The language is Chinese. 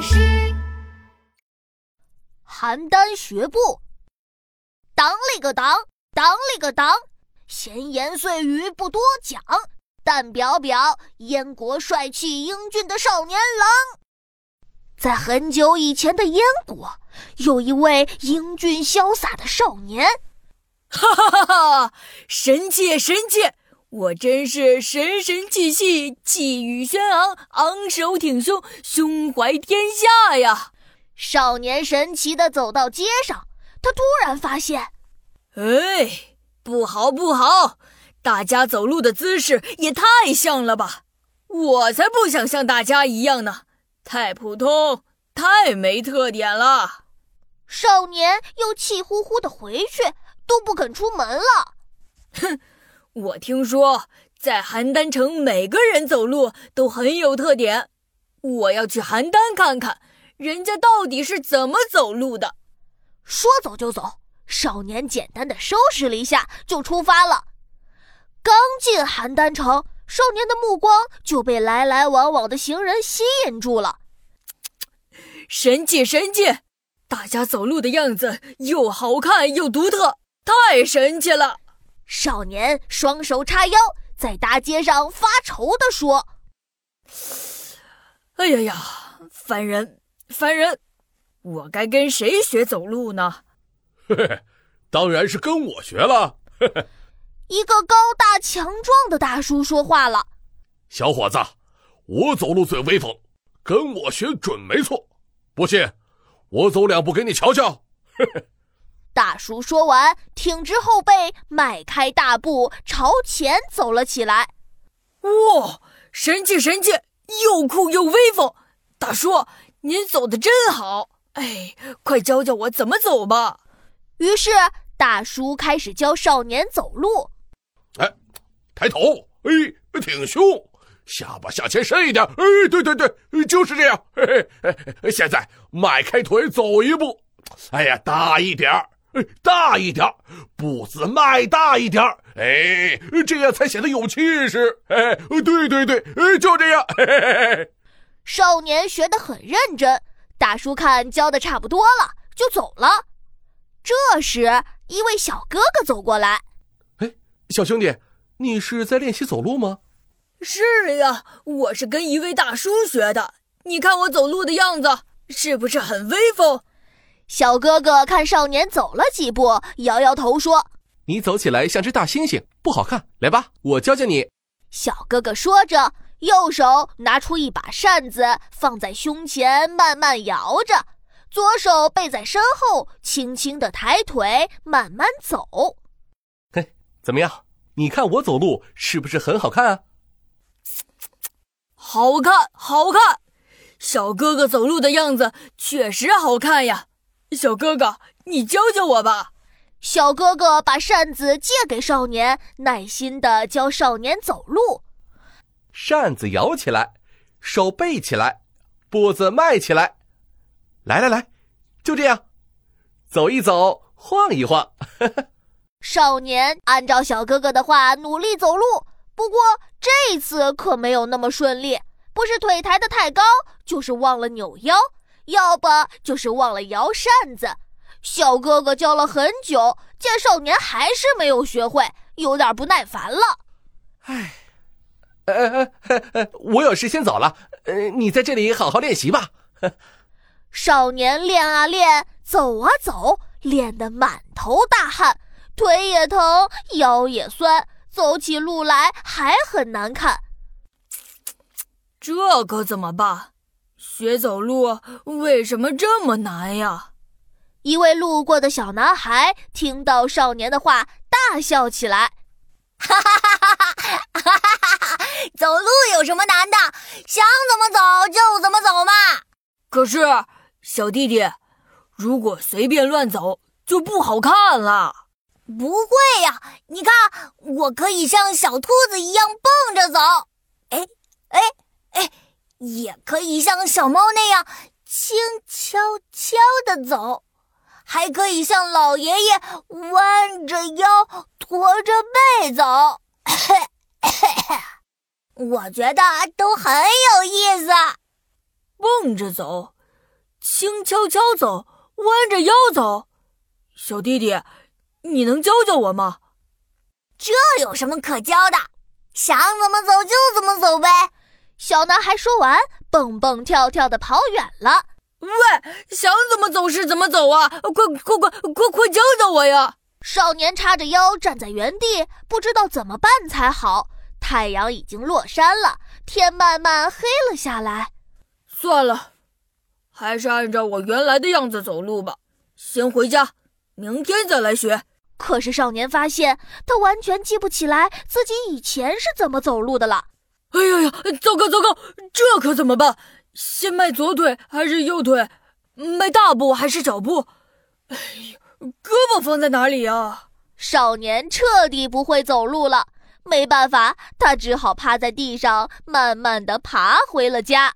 大师。邯郸学步，当里个当，当里个当，闲言碎语不多讲，但表表燕国帅气英俊的少年郎。在很久以前的燕国，有一位英俊潇洒的少年。哈哈哈哈！神气神气！我真是神神气气，气宇轩昂，昂首挺胸，胸怀天下呀！少年神奇的走到街上，他突然发现，哎，不好不好，大家走路的姿势也太像了吧！我才不想像大家一样呢，太普通，太没特点了。少年又气呼呼的回去。都不肯出门了。哼，我听说在邯郸城，每个人走路都很有特点。我要去邯郸看看，人家到底是怎么走路的。说走就走，少年简单的收拾了一下，就出发了。刚进邯郸城，少年的目光就被来来往往的行人吸引住了。神气，神气！大家走路的样子又好看又独特。太神奇了！少年双手叉腰，在大街上发愁地说：“哎呀呀，烦人，烦人！我该跟谁学走路呢？”“嘿嘿，当然是跟我学了。”一个高大强壮的大叔说话了：“小伙子，我走路最威风，跟我学准没错。不信，我走两步给你瞧瞧。”嘿嘿。大叔说完，挺直后背，迈开大步朝前走了起来。哇，神气神气，又酷又威风！大叔，您走的真好。哎，快教教我怎么走吧。于是，大叔开始教少年走路。哎，抬头，哎，挺胸，下巴向前伸一点。哎，对对对，就是这样。嘿嘿，现在迈开腿走一步。哎呀，大一点儿。哎，大一点步子迈大一点哎，这样才显得有气势。哎，对对对，哎，就这样。嘿嘿嘿少年学得很认真，大叔看教的差不多了，就走了。这时，一位小哥哥走过来。哎，小兄弟，你是在练习走路吗？是呀，我是跟一位大叔学的。你看我走路的样子，是不是很威风？小哥哥看少年走了几步，摇摇头说：“你走起来像只大猩猩，不好看。来吧，我教教你。”小哥哥说着，右手拿出一把扇子，放在胸前，慢慢摇着；左手背在身后，轻轻的抬腿，慢慢走。嘿，怎么样？你看我走路是不是很好看啊？好看，好看！小哥哥走路的样子确实好看呀。小哥哥，你教教我吧。小哥哥把扇子借给少年，耐心的教少年走路。扇子摇起来，手背起来，步子迈起来。来来来，就这样，走一走，晃一晃。少年按照小哥哥的话努力走路，不过这次可没有那么顺利，不是腿抬得太高，就是忘了扭腰。要不就是忘了摇扇子，小哥哥教了很久，见少年还是没有学会，有点不耐烦了。唉，呃呃呃，我有事先走了，呃，你在这里好好练习吧。少年练啊练，走啊走，练得满头大汗，腿也疼，腰也酸，走起路来还很难看。这可怎么办？学走路为什么这么难呀？一位路过的小男孩听到少年的话，大笑起来：“哈哈哈哈哈！哈哈哈！走路有什么难的？想怎么走就怎么走嘛！”可是，小弟弟，如果随便乱走就不好看了。不会呀，你看，我可以像小兔子一样蹦着走。也可以像小猫那样轻悄悄地走，还可以像老爷爷弯着腰驼着背走。我觉得都很有意思。蹦着走，轻悄悄走，弯着腰走。小弟弟，你能教教我吗？这有什么可教的？想怎么走就怎么走呗。小男孩说完，蹦蹦跳跳的跑远了。喂，想怎么走是怎么走啊？快快快快快教教我呀！少年叉着腰站在原地，不知道怎么办才好。太阳已经落山了，天慢慢黑了下来。算了，还是按照我原来的样子走路吧。先回家，明天再来学。可是少年发现，他完全记不起来自己以前是怎么走路的了。哎呀呀，糟糕糟糕，这可怎么办？先迈左腿还是右腿？迈大步还是小步？哎呀，胳膊放在哪里呀？少年彻底不会走路了，没办法，他只好趴在地上，慢慢的爬回了家。